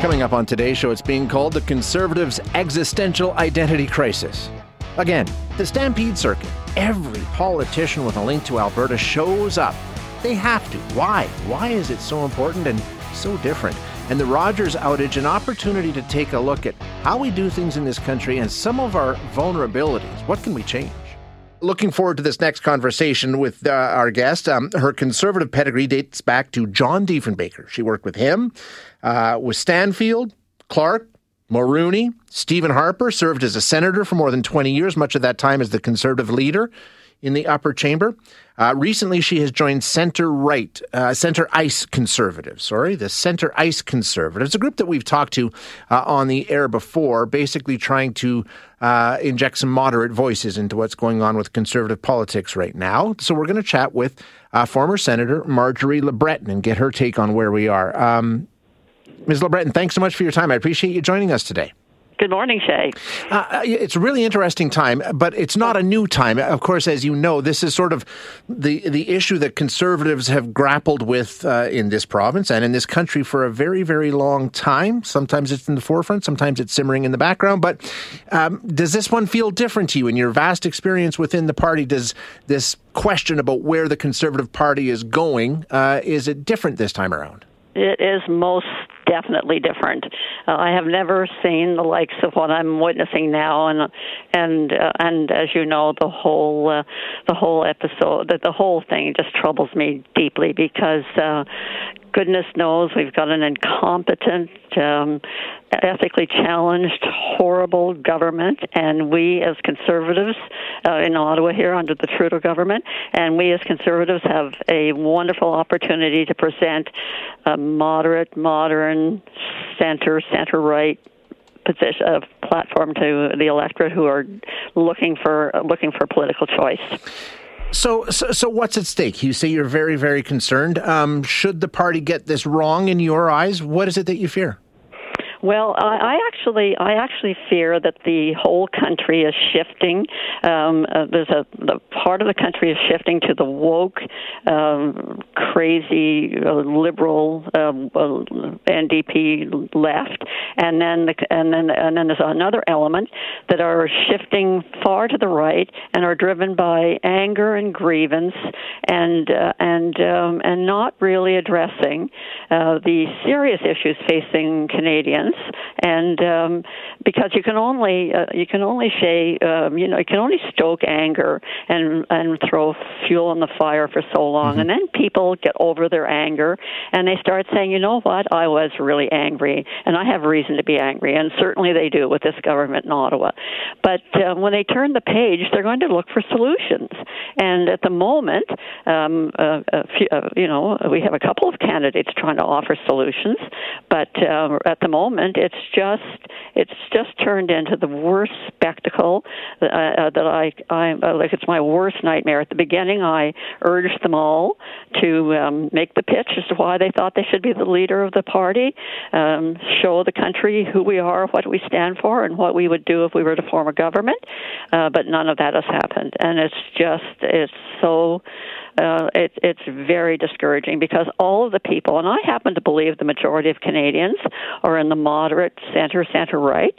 Coming up on today's show, it's being called the Conservatives' Existential Identity Crisis. Again, the Stampede Circuit. Every politician with a link to Alberta shows up. They have to. Why? Why is it so important and so different? And the Rogers outage, an opportunity to take a look at how we do things in this country and some of our vulnerabilities. What can we change? Looking forward to this next conversation with uh, our guest. Um, her conservative pedigree dates back to John Diefenbaker. She worked with him, uh, with Stanfield, Clark, Mulroney, Stephen Harper served as a senator for more than 20 years, much of that time as the conservative leader in the upper chamber. Uh, recently, she has joined Center Right, uh, Center Ice Conservatives. Sorry, the Center Ice Conservatives, a group that we've talked to uh, on the air before, basically trying to uh, inject some moderate voices into what's going on with conservative politics right now. So we're going to chat with uh, former Senator Marjorie LeBreton and get her take on where we are. Um, Ms. LeBreton, thanks so much for your time. I appreciate you joining us today. Good morning, Shay. Uh, it's a really interesting time, but it's not a new time. Of course, as you know, this is sort of the the issue that conservatives have grappled with uh, in this province and in this country for a very, very long time. Sometimes it's in the forefront, sometimes it's simmering in the background. But um, does this one feel different to you in your vast experience within the party? Does this question about where the Conservative Party is going uh, is it different this time around? It is most definitely different. Uh, I have never seen the likes of what I'm witnessing now, and and uh, and as you know, the whole uh, the whole episode, the, the whole thing just troubles me deeply because uh, goodness knows we've got an incompetent, um, ethically challenged, horrible government, and we as conservatives uh, in Ottawa here under the Trudeau government, and we as conservatives have a wonderful opportunity to present a moderate, modern, center, center right position, a platform to the electorate who are looking for looking for political choice. So, so, so, what's at stake? You say you're very, very concerned. Um, should the party get this wrong in your eyes? What is it that you fear? Well, I, I actually, I actually fear that the whole country is shifting. Um, uh, there's a the part of the country is shifting to the woke, um, crazy uh, liberal um, uh, NDP left, and then the, and then and then there's another element that are shifting far to the right and are driven by anger and grievance and uh, and um, and not really addressing uh, the serious issues facing Canadians and um, because you can only uh, you can only say um, you know you can only stoke anger and and throw fuel on the fire for so long, mm-hmm. and then people get over their anger and they start saying, you know what, I was really angry, and I have reason to be angry, and certainly they do with this government in Ottawa. But uh, when they turn the page, they're going to look for solutions, and at the moment, um, uh, few, uh, you know, we have a couple of candidates trying to offer solutions, but uh, at the moment it's just it's just turned into the worst spectacle that, uh, that I I uh, like. It's my worst nightmare. At the beginning, I urged them all to um, make the pitch as to why they thought they should be the leader of the party, um, show the country who we are, what we stand for, and what we would do if we were to form a government. Uh, but none of that has happened, and it's just it's so uh, it, it's very discouraging because all of the people, and I happen to believe the majority of Canadians are in the moderate center, center right.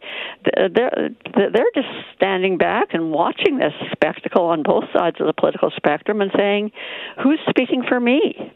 They're they're just standing back and watching this spectacle on both sides of the political spectrum and saying, "Who's speaking for me?"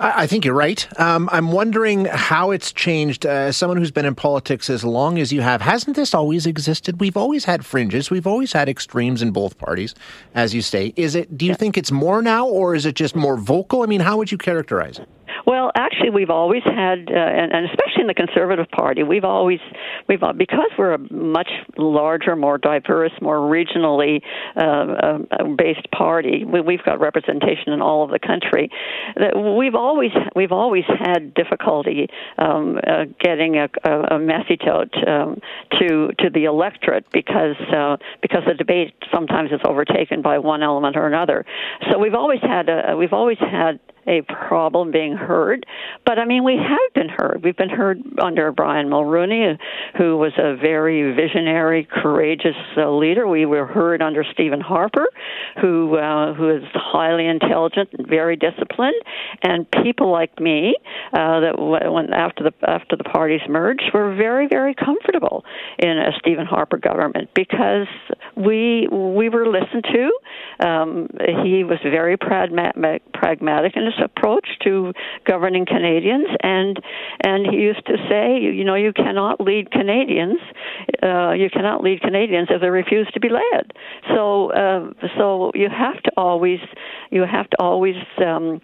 I think you're right. Um, I'm wondering how it's changed. Uh, as someone who's been in politics as long as you have, hasn't this always existed? We've always had fringes. We've always had extremes in both parties, as you say. Is it? Do you think it's more now, or is it just more vocal? I mean, how would you characterize it? Well, actually, we've always had, uh, and, and especially in the Conservative Party, we've always, we've uh, because we're a much larger, more diverse, more regionally uh, uh, based party. We, have got representation in all of the country. We've always, we've always had difficulty um, uh, getting a, a, message out um, to to the electorate because uh, because the debate sometimes is overtaken by one element or another. So we've always had a, we've always had a problem being heard. But I mean, we have been heard. We've been heard under Brian Mulroney, who was a very visionary, courageous uh, leader. We were heard under Stephen Harper, who uh, who is highly intelligent and very disciplined. And people like me, uh, that when after the after the parties merged, were very very comfortable in a Stephen Harper government because we we were listened to. Um, he was very pragmatic, pragmatic approach to governing Canadians, and and he used to say, you know, you cannot lead Canadians, uh, you cannot lead Canadians if they refuse to be led. So uh, so you have to always you have to always um,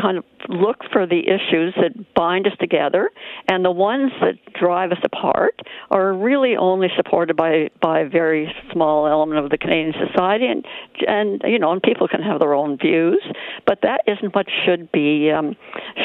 kind of look for the issues that bind us together, and the ones that drive us apart are really only supported by by a very small element of the Canadian society, and and you know, and people can have their own views, but that isn't what should be um,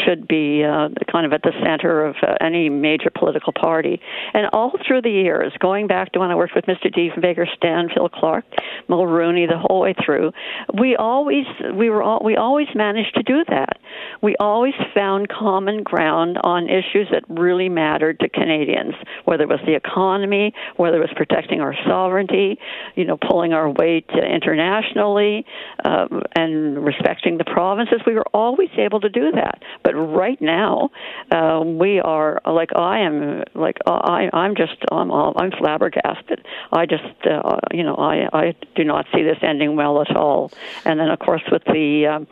should be uh, kind of at the center of uh, any major political party. And all through the years, going back to when I worked with Mr. Diefenbaker, Stanfield Clark, Mulroney, the whole way through, we always we were all, we always managed to do that. We always found common ground on issues that really mattered to Canadians, whether it was the economy, whether it was protecting our sovereignty, you know, pulling our weight internationally, um, and respecting the provinces. We were always able to do that. But right now, uh, we are like I am like I I'm just I'm I'm flabbergasted. I just uh, you know I I do not see this ending well at all. And then of course with the um,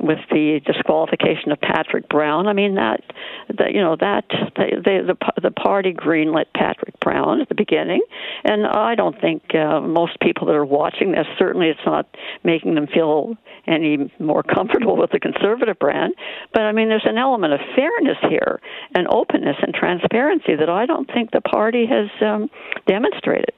with the disqualification of Patrick Brown. I mean that, that you know that they, they, the the party greenlit Patrick Brown at the beginning, and I don't think uh, most people that are watching this certainly it's not making them feel any more comfortable with the conservative brand. But I mean, there's an element of fairness here and openness and transparency that I don't think the party has um, demonstrated.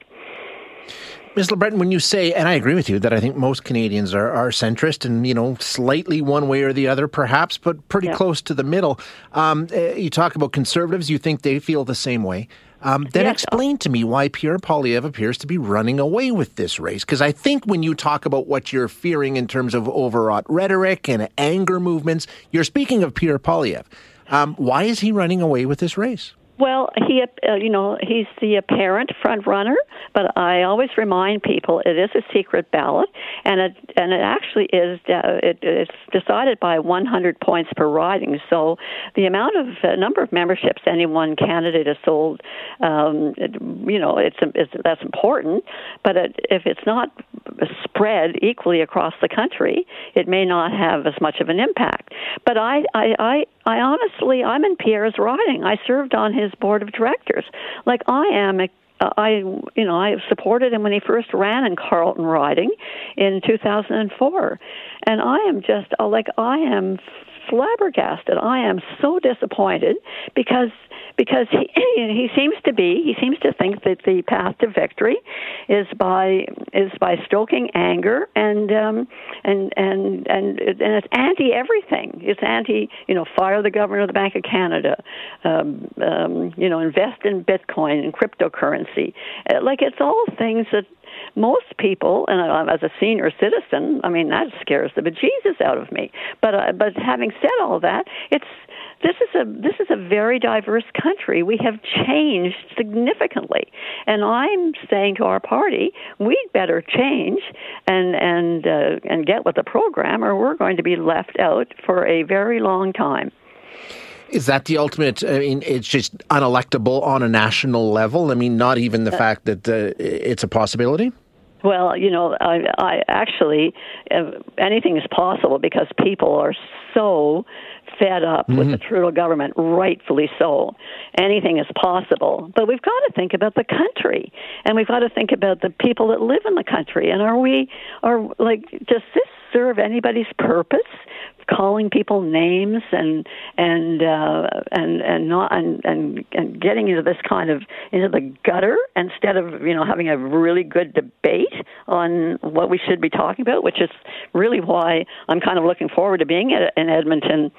Ms. LeBreton, when you say, and I agree with you, that I think most Canadians are, are centrist and, you know, slightly one way or the other, perhaps, but pretty yeah. close to the middle. Um, eh, you talk about conservatives, you think they feel the same way. Um, then yes. explain to me why Pierre Poilievre appears to be running away with this race. Because I think when you talk about what you're fearing in terms of overwrought rhetoric and anger movements, you're speaking of Pierre Poilievre. Um, why is he running away with this race? Well, he, uh, you know, he's the apparent front runner, but I always remind people it is a secret ballot, and it and it actually is. Uh, it, it's decided by 100 points per riding. So the amount of uh, number of memberships any one candidate has sold, um, it, you know, it's, it's that's important. But it, if it's not spread equally across the country, it may not have as much of an impact. But I, I, I, I honestly, I'm in Pierre's riding. I served on his board of directors. Like I am a I, you know, I supported him when he first ran in Carleton riding in 2004, and I am just uh, like I am flabbergasted. I am so disappointed because because he he seems to be he seems to think that the path to victory is by is by stoking anger and um and and and and it's anti everything it's anti you know fire the governor of the bank of canada um, um you know invest in bitcoin and cryptocurrency uh, like it's all things that most people, and as a senior citizen, I mean that scares the bejesus out of me. But uh, but having said all that, it's this is a this is a very diverse country. We have changed significantly, and I'm saying to our party, we'd better change and and uh, and get with the program, or we're going to be left out for a very long time. Is that the ultimate? I mean, it's just unelectable on a national level. I mean, not even the uh, fact that uh, it's a possibility. Well, you know, I, I actually uh, anything is possible because people are so fed up mm-hmm. with the Trudeau government, rightfully so. Anything is possible, but we've got to think about the country, and we've got to think about the people that live in the country. And are we, are like, does this serve anybody's purpose calling people names and and uh, and and not and, and and getting into this kind of into the gutter instead of you know having a really good debate on what we should be talking about, which is really why I'm kind of looking forward to being in Edmonton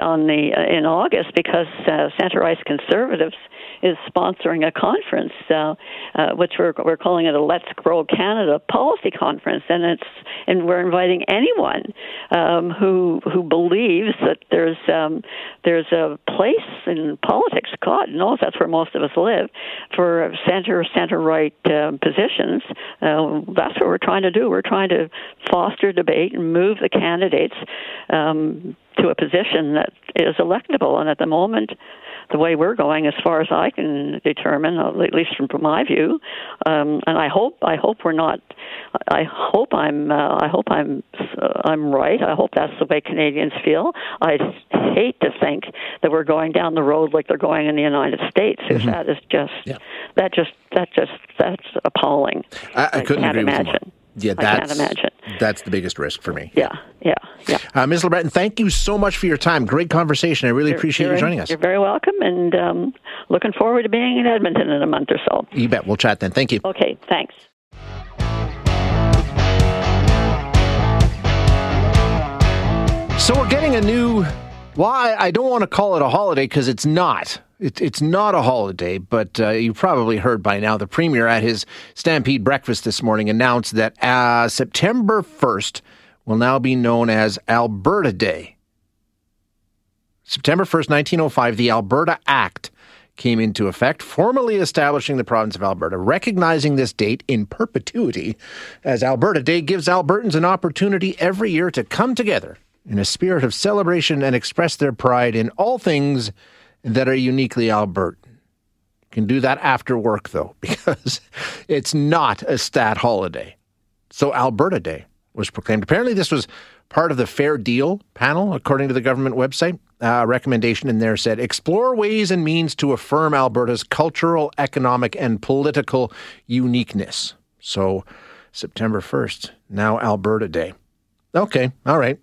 on the uh, in August because uh, Center Ice Conservatives is sponsoring a conference, uh, uh, which we're we're calling it a Let's Grow Canada Policy Conference, and it's and we're inviting anyone um, who who believes that there's um, there's a place in politics. God knows that's where most of us live for center center right uh, positions. Uh, that's what we're trying to do. We're trying to foster debate and move the candidates um, to a position that is electable. And at the moment, the way we're going, as far as I can determine, at least from my view. Um, and I hope I hope we're not. I hope I'm. Uh, I hope I'm. Uh, I'm right. I hope that's the way Canadians feel. I hate to think that we're going down the road like they're going in the United States. Mm-hmm. That is just. Yeah. That just. That just. That's appalling. I, I couldn't can't agree imagine. with you more. Yeah, that's, That's the biggest risk for me. Yeah, yeah, yeah. Uh, Ms. LeBreton, thank you so much for your time. Great conversation. I really you're, appreciate you joining us. You're very welcome, and um, looking forward to being in Edmonton in a month or so. You bet. We'll chat then. Thank you. Okay, thanks. So we're getting a new. Well, I, I don't want to call it a holiday because it's not. It, it's not a holiday, but uh, you probably heard by now the premier at his Stampede breakfast this morning announced that uh, September 1st will now be known as Alberta Day. September 1st, 1905, the Alberta Act came into effect, formally establishing the province of Alberta. Recognizing this date in perpetuity as Alberta Day gives Albertans an opportunity every year to come together in a spirit of celebration and express their pride in all things that are uniquely Albertan. You can do that after work, though, because it's not a stat holiday. So Alberta Day was proclaimed. Apparently, this was part of the Fair Deal panel, according to the government website. Uh, a recommendation in there said explore ways and means to affirm Alberta's cultural, economic, and political uniqueness. So, September 1st, now Alberta Day. Okay, all right.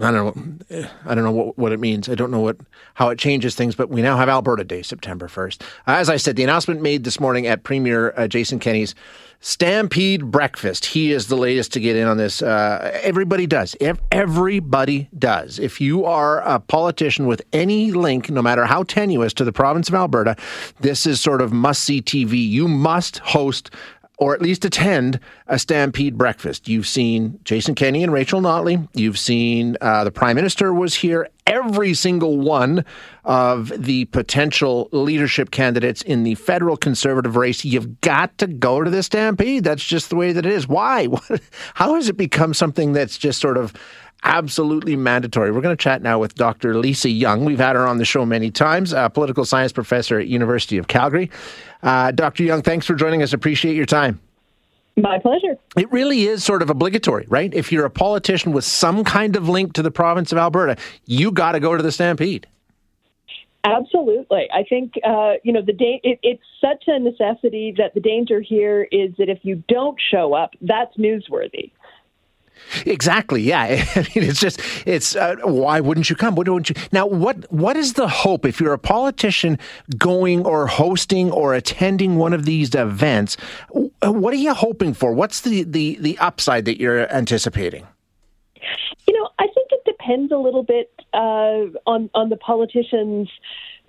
I don't know. I don't know what, what it means. I don't know what how it changes things. But we now have Alberta Day, September first. As I said, the announcement made this morning at Premier uh, Jason Kenney's Stampede Breakfast. He is the latest to get in on this. Uh, everybody does. Everybody does. If you are a politician with any link, no matter how tenuous, to the province of Alberta, this is sort of must see TV. You must host or at least attend a Stampede breakfast. You've seen Jason Kenney and Rachel Notley. You've seen uh, the Prime Minister was here. Every single one of the potential leadership candidates in the federal conservative race, you've got to go to the Stampede. That's just the way that it is. Why? How has it become something that's just sort of absolutely mandatory. We're going to chat now with Dr. Lisa Young. We've had her on the show many times, a political science professor at University of Calgary. Uh, Dr. Young, thanks for joining us. Appreciate your time. My pleasure. It really is sort of obligatory, right? If you're a politician with some kind of link to the province of Alberta, you got to go to the Stampede. Absolutely. I think, uh, you know, the da- it, it's such a necessity that the danger here is that if you don't show up, that's newsworthy. Exactly. Yeah. I mean, it's just it's uh, why wouldn't you come? Why wouldn't you? Now, what what is the hope if you're a politician going or hosting or attending one of these events? What are you hoping for? What's the the the upside that you're anticipating? You know, I think it depends a little bit uh, on on the politicians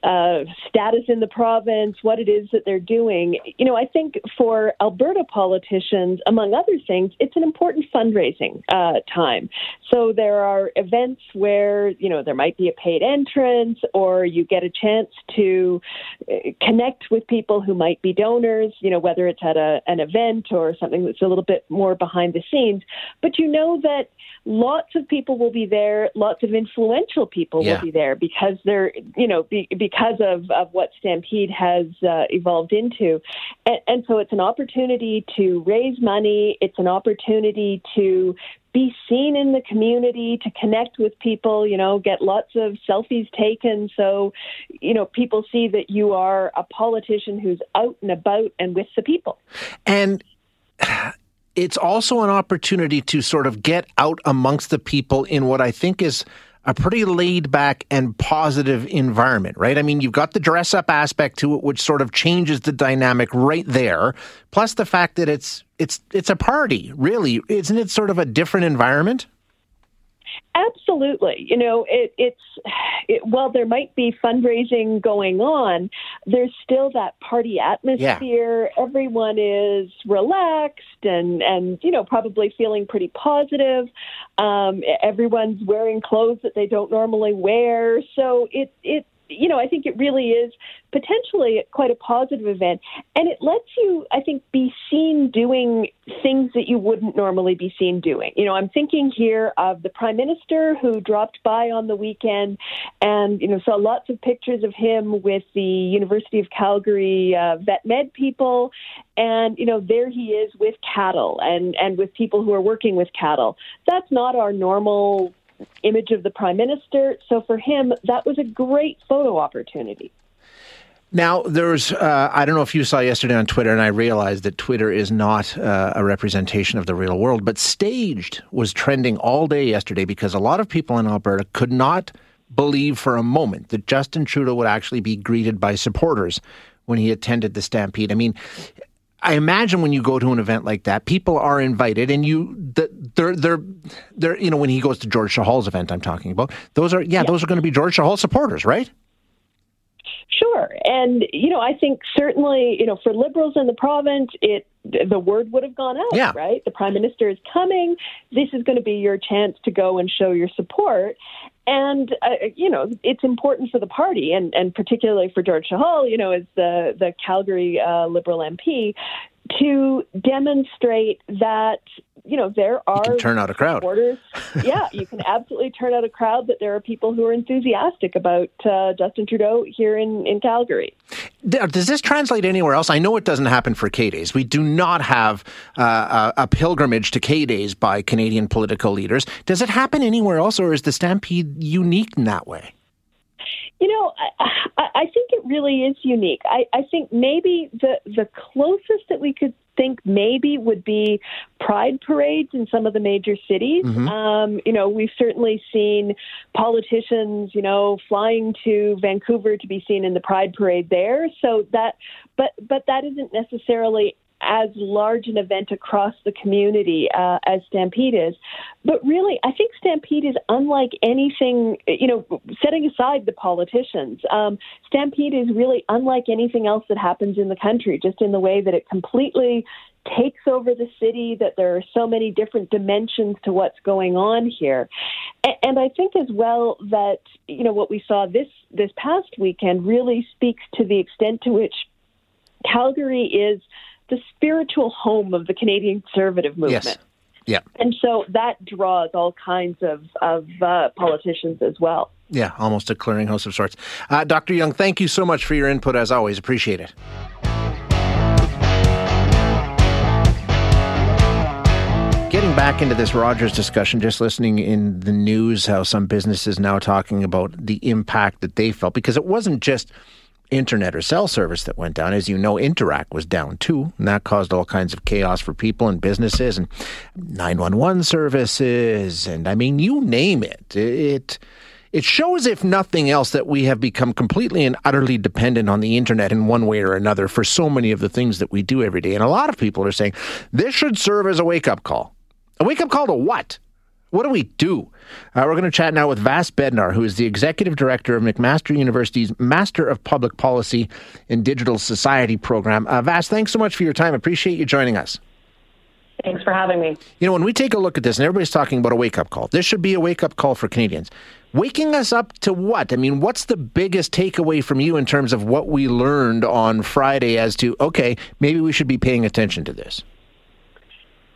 uh, status in the province, what it is that they're doing. You know, I think for Alberta politicians, among other things, it's an important fundraising uh, time. So there are events where, you know, there might be a paid entrance or you get a chance to uh, connect with people who might be donors, you know, whether it's at a, an event or something that's a little bit more behind the scenes. But you know that lots of people will be there, lots of influential people yeah. will be there because they're, you know, be, because of, of what Stampede has uh, evolved into. And, and so it's an opportunity to raise money, it's an opportunity to be seen in the community, to connect with people, you know, get lots of selfies taken so, you know, people see that you are a politician who's out and about and with the people. And it's also an opportunity to sort of get out amongst the people in what I think is a pretty laid back and positive environment, right? I mean, you've got the dress up aspect to it, which sort of changes the dynamic right there. Plus the fact that it's it's it's a party, really, isn't it? Sort of a different environment. Absolutely. You know, it, it's it, while there might be fundraising going on, there's still that party atmosphere. Yeah. Everyone is relaxed and and you know probably feeling pretty positive. Um, everyone's wearing clothes that they don't normally wear, so it it you know, I think it really is potentially quite a positive event. And it lets you, I think, be seen doing things that you wouldn't normally be seen doing. You know, I'm thinking here of the Prime Minister who dropped by on the weekend and, you know, saw lots of pictures of him with the University of Calgary uh, vet med people. And, you know, there he is with cattle and, and with people who are working with cattle. That's not our normal image of the prime minister. So for him, that was a great photo opportunity. Now, there's, uh, I don't know if you saw yesterday on Twitter, and I realized that Twitter is not uh, a representation of the real world, but Staged was trending all day yesterday because a lot of people in Alberta could not believe for a moment that Justin Trudeau would actually be greeted by supporters when he attended the Stampede. I mean, I imagine when you go to an event like that, people are invited, and you they're they're they're you know when he goes to George Chahal's event, I'm talking about those are yeah, yeah. those are going to be George Chahal supporters, right? Sure, and you know I think certainly you know for liberals in the province, it the word would have gone out, yeah. right? The prime minister is coming. This is going to be your chance to go and show your support. And uh, you know it's important for the party, and, and particularly for George Chahal, you know, as the the Calgary uh, Liberal MP, to demonstrate that you know there are turn out a crowd. yeah, you can absolutely turn out a crowd. That there are people who are enthusiastic about uh, Justin Trudeau here in in Calgary. Does this translate anywhere else? I know it doesn't happen for K Days. We do not have uh, a, a pilgrimage to K Days by Canadian political leaders. Does it happen anywhere else, or is the Stampede unique in that way? You know, I, I think it really is unique. I, I think maybe the the closest that we could think maybe would be pride parades in some of the major cities. Mm-hmm. Um, you know, we've certainly seen politicians, you know, flying to Vancouver to be seen in the pride parade there. So that, but but that isn't necessarily as large an event across the community uh, as Stampede is. But really, I think Stampede is unlike anything, you know, setting aside the politicians. Um, Stampede is really unlike anything else that happens in the country, just in the way that it completely takes over the city, that there are so many different dimensions to what's going on here. And I think as well that, you know, what we saw this, this past weekend really speaks to the extent to which Calgary is the spiritual home of the Canadian conservative movement. Yes. Yeah. And so that draws all kinds of, of uh, politicians as well. Yeah, almost a clearinghouse of sorts. Uh, Dr. Young, thank you so much for your input as always. Appreciate it. Getting back into this Rogers discussion, just listening in the news how some businesses now talking about the impact that they felt because it wasn't just internet or cell service that went down. As you know, Interac was down too, and that caused all kinds of chaos for people and businesses and 911 services. And I mean, you name it. It. It shows, if nothing else, that we have become completely and utterly dependent on the internet in one way or another for so many of the things that we do every day. And a lot of people are saying this should serve as a wake up call. A wake up call to what? What do we do? Uh, we're going to chat now with Vas Bednar, who is the executive director of McMaster University's Master of Public Policy in Digital Society program. Uh, Vas, thanks so much for your time. Appreciate you joining us. Thanks for having me. You know, when we take a look at this, and everybody's talking about a wake up call, this should be a wake up call for Canadians. Waking us up to what? I mean, what's the biggest takeaway from you in terms of what we learned on Friday as to, okay, maybe we should be paying attention to this?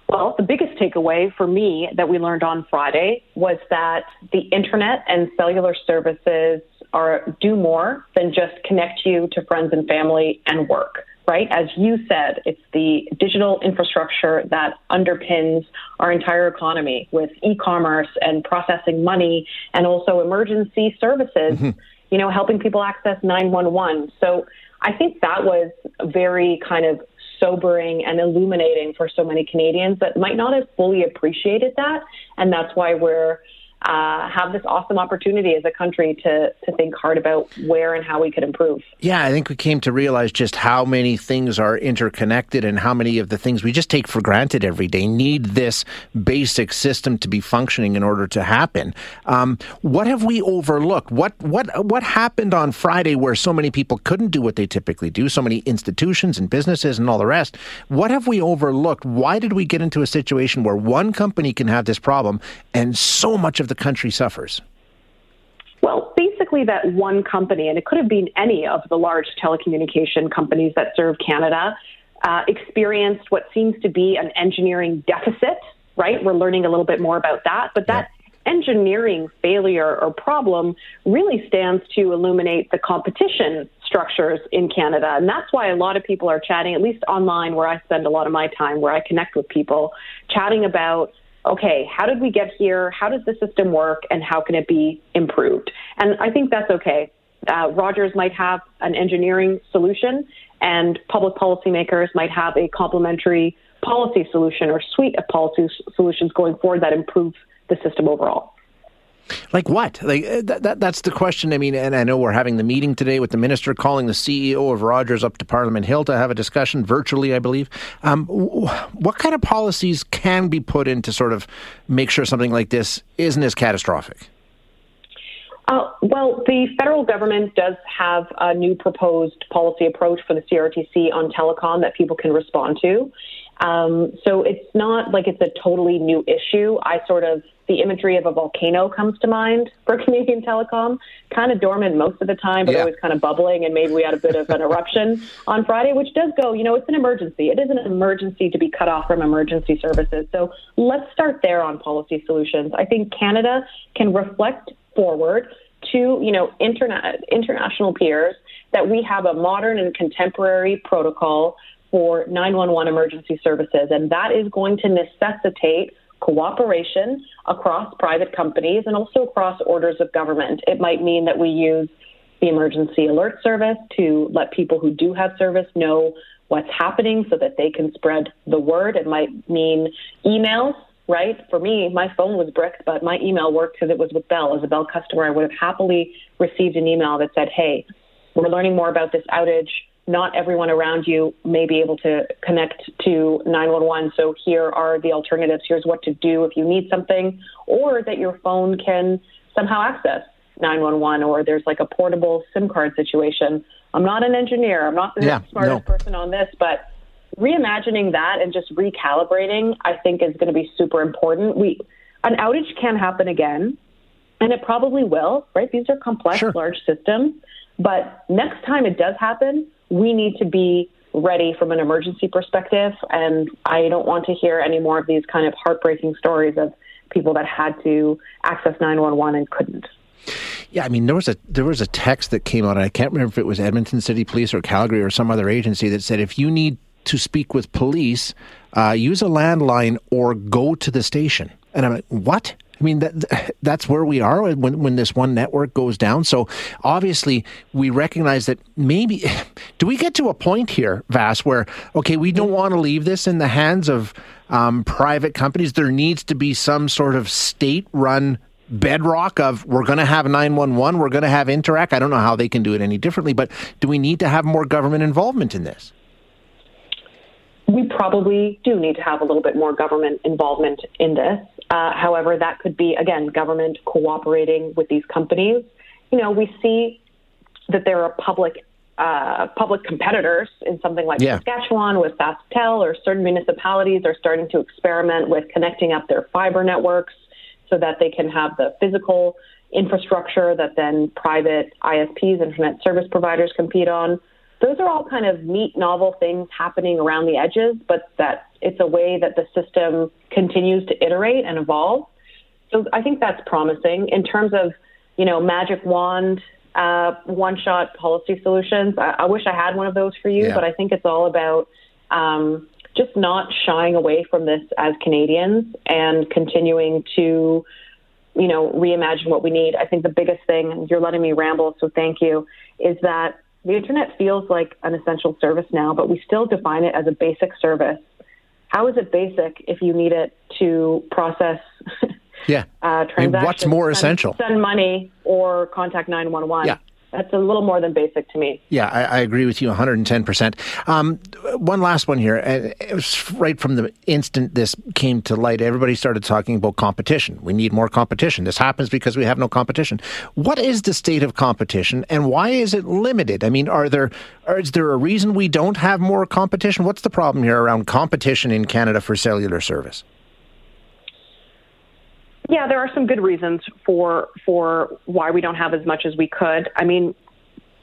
Well, the biggest takeaway for me that we learned on Friday was that the internet and cellular services are do more than just connect you to friends and family and work, right? As you said, it's the digital infrastructure that underpins our entire economy with e-commerce and processing money and also emergency services, mm-hmm. you know, helping people access 911. So I think that was very kind of sobering and illuminating for so many Canadians that might not have fully appreciated that. And that's why we're uh, have this awesome opportunity as a country to to think hard about where and how we could improve. Yeah, I think we came to realize just how many things are interconnected and how many of the things we just take for granted every day need this basic system to be functioning in order to happen. Um, what have we overlooked? What what what happened on Friday where so many people couldn't do what they typically do? So many institutions and businesses and all the rest. What have we overlooked? Why did we get into a situation where one company can have this problem and so much of the country suffers? Well, basically, that one company, and it could have been any of the large telecommunication companies that serve Canada, uh, experienced what seems to be an engineering deficit, right? We're learning a little bit more about that, but that yeah. engineering failure or problem really stands to illuminate the competition structures in Canada. And that's why a lot of people are chatting, at least online, where I spend a lot of my time, where I connect with people, chatting about okay, how did we get here? How does the system work? And how can it be improved? And I think that's okay. Uh, Rogers might have an engineering solution, and public policymakers might have a complementary policy solution or suite of policy solutions going forward that improve the system overall. Like what? Like uh, that, that, That's the question. I mean, and I know we're having the meeting today with the minister calling the CEO of Rogers up to Parliament Hill to have a discussion virtually, I believe. Um, what kind of policies can be put in to sort of make sure something like this isn't as catastrophic? Uh, well, the federal government does have a new proposed policy approach for the CRTC on telecom that people can respond to. Um, so it's not like it's a totally new issue. I sort of, the imagery of a volcano comes to mind for Canadian telecom, kind of dormant most of the time, but yeah. always kind of bubbling. And maybe we had a bit of an eruption on Friday, which does go, you know, it's an emergency. It is an emergency to be cut off from emergency services. So let's start there on policy solutions. I think Canada can reflect forward to, you know, interna- international peers that we have a modern and contemporary protocol for 911 emergency services. And that is going to necessitate cooperation across private companies and also across orders of government. It might mean that we use the emergency alert service to let people who do have service know what's happening so that they can spread the word. It might mean emails, right? For me, my phone was bricked, but my email worked because it was with Bell. As a Bell customer, I would have happily received an email that said, hey, we're learning more about this outage not everyone around you may be able to connect to 911. So here are the alternatives. Here's what to do if you need something, or that your phone can somehow access 911, or there's like a portable SIM card situation. I'm not an engineer. I'm not the yeah, smartest no. person on this, but reimagining that and just recalibrating, I think, is going to be super important. We an outage can happen again, and it probably will. Right? These are complex, sure. large systems. But next time it does happen, we need to be ready from an emergency perspective. And I don't want to hear any more of these kind of heartbreaking stories of people that had to access 911 and couldn't. Yeah, I mean there was a there was a text that came out. And I can't remember if it was Edmonton City Police or Calgary or some other agency that said if you need to speak with police, uh, use a landline or go to the station. And I'm like, what? I mean, that, that's where we are when, when this one network goes down. So obviously, we recognize that maybe, do we get to a point here, Vas, where, okay, we don't want to leave this in the hands of um, private companies? There needs to be some sort of state run bedrock of we're going to have 911, we're going to have Interac. I don't know how they can do it any differently, but do we need to have more government involvement in this? We probably do need to have a little bit more government involvement in this. Uh, however, that could be, again, government cooperating with these companies. You know, we see that there are public uh, public competitors in something like yeah. Saskatchewan with SaskTel, or certain municipalities are starting to experiment with connecting up their fiber networks so that they can have the physical infrastructure that then private ISPs, internet service providers, compete on those are all kind of neat, novel things happening around the edges, but that it's a way that the system continues to iterate and evolve. So I think that's promising in terms of, you know, magic wand, uh, one shot policy solutions. I, I, wish I had one of those for you, yeah. but I think it's all about um, just not shying away from this as Canadians and continuing to, you know, reimagine what we need. I think the biggest thing, and you're letting me ramble, so thank you, is that The internet feels like an essential service now, but we still define it as a basic service. How is it basic if you need it to process yeah. uh, transactions? I mean, what's more essential? Send money or contact 911. Yeah that's a little more than basic to me. Yeah, I, I agree with you 110%. Um, one last one here. It was right from the instant this came to light, everybody started talking about competition. We need more competition. This happens because we have no competition. What is the state of competition and why is it limited? I mean, are there are, is there a reason we don't have more competition? What's the problem here around competition in Canada for cellular service? Yeah, there are some good reasons for for why we don't have as much as we could. I mean,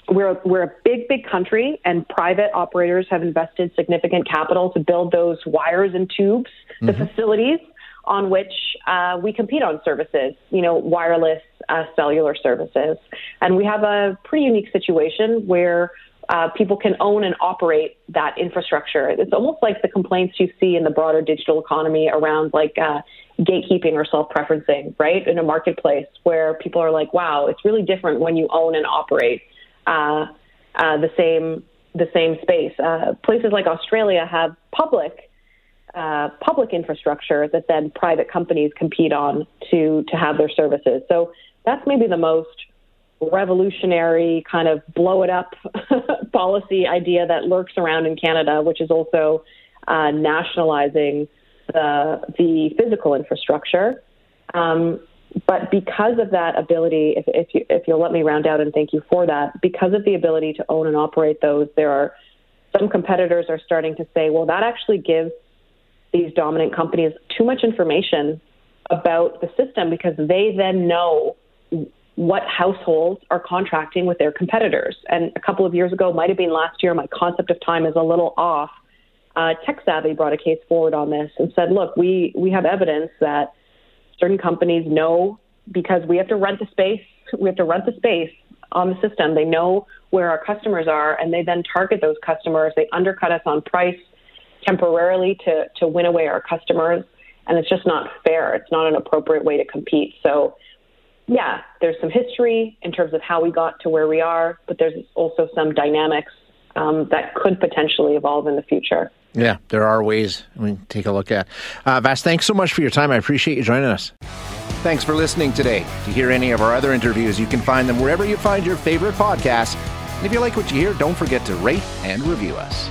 we're we're a big big country, and private operators have invested significant capital to build those wires and tubes, mm-hmm. the facilities on which uh, we compete on services. You know, wireless uh, cellular services, and we have a pretty unique situation where. Uh, people can own and operate that infrastructure. It's almost like the complaints you see in the broader digital economy around like uh, gatekeeping or self preferencing, right? In a marketplace where people are like, wow, it's really different when you own and operate uh, uh, the same the same space. Uh, places like Australia have public uh, public infrastructure that then private companies compete on to to have their services. So that's maybe the most revolutionary kind of blow it up policy idea that lurks around in Canada, which is also uh, nationalizing the, the physical infrastructure. Um, but because of that ability, if, if, you, if you'll let me round out and thank you for that, because of the ability to own and operate those, there are some competitors are starting to say, well, that actually gives these dominant companies too much information about the system because they then know what households are contracting with their competitors. And a couple of years ago, might have been last year, my concept of time is a little off uh, TekSavvy brought a case forward on this and said, look, we, we have evidence that certain companies know because we have to rent the space, we have to rent the space on the system. They know where our customers are, and they then target those customers. They undercut us on price temporarily to, to win away our customers, and it's just not fair. It's not an appropriate way to compete. So, yeah, there's some history in terms of how we got to where we are, but there's also some dynamics um, that could potentially evolve in the future. Yeah, there are ways we can take a look at. Uh, Vas, thanks so much for your time. I appreciate you joining us. Thanks for listening today. To hear any of our other interviews, you can find them wherever you find your favorite podcasts. And if you like what you hear, don't forget to rate and review us.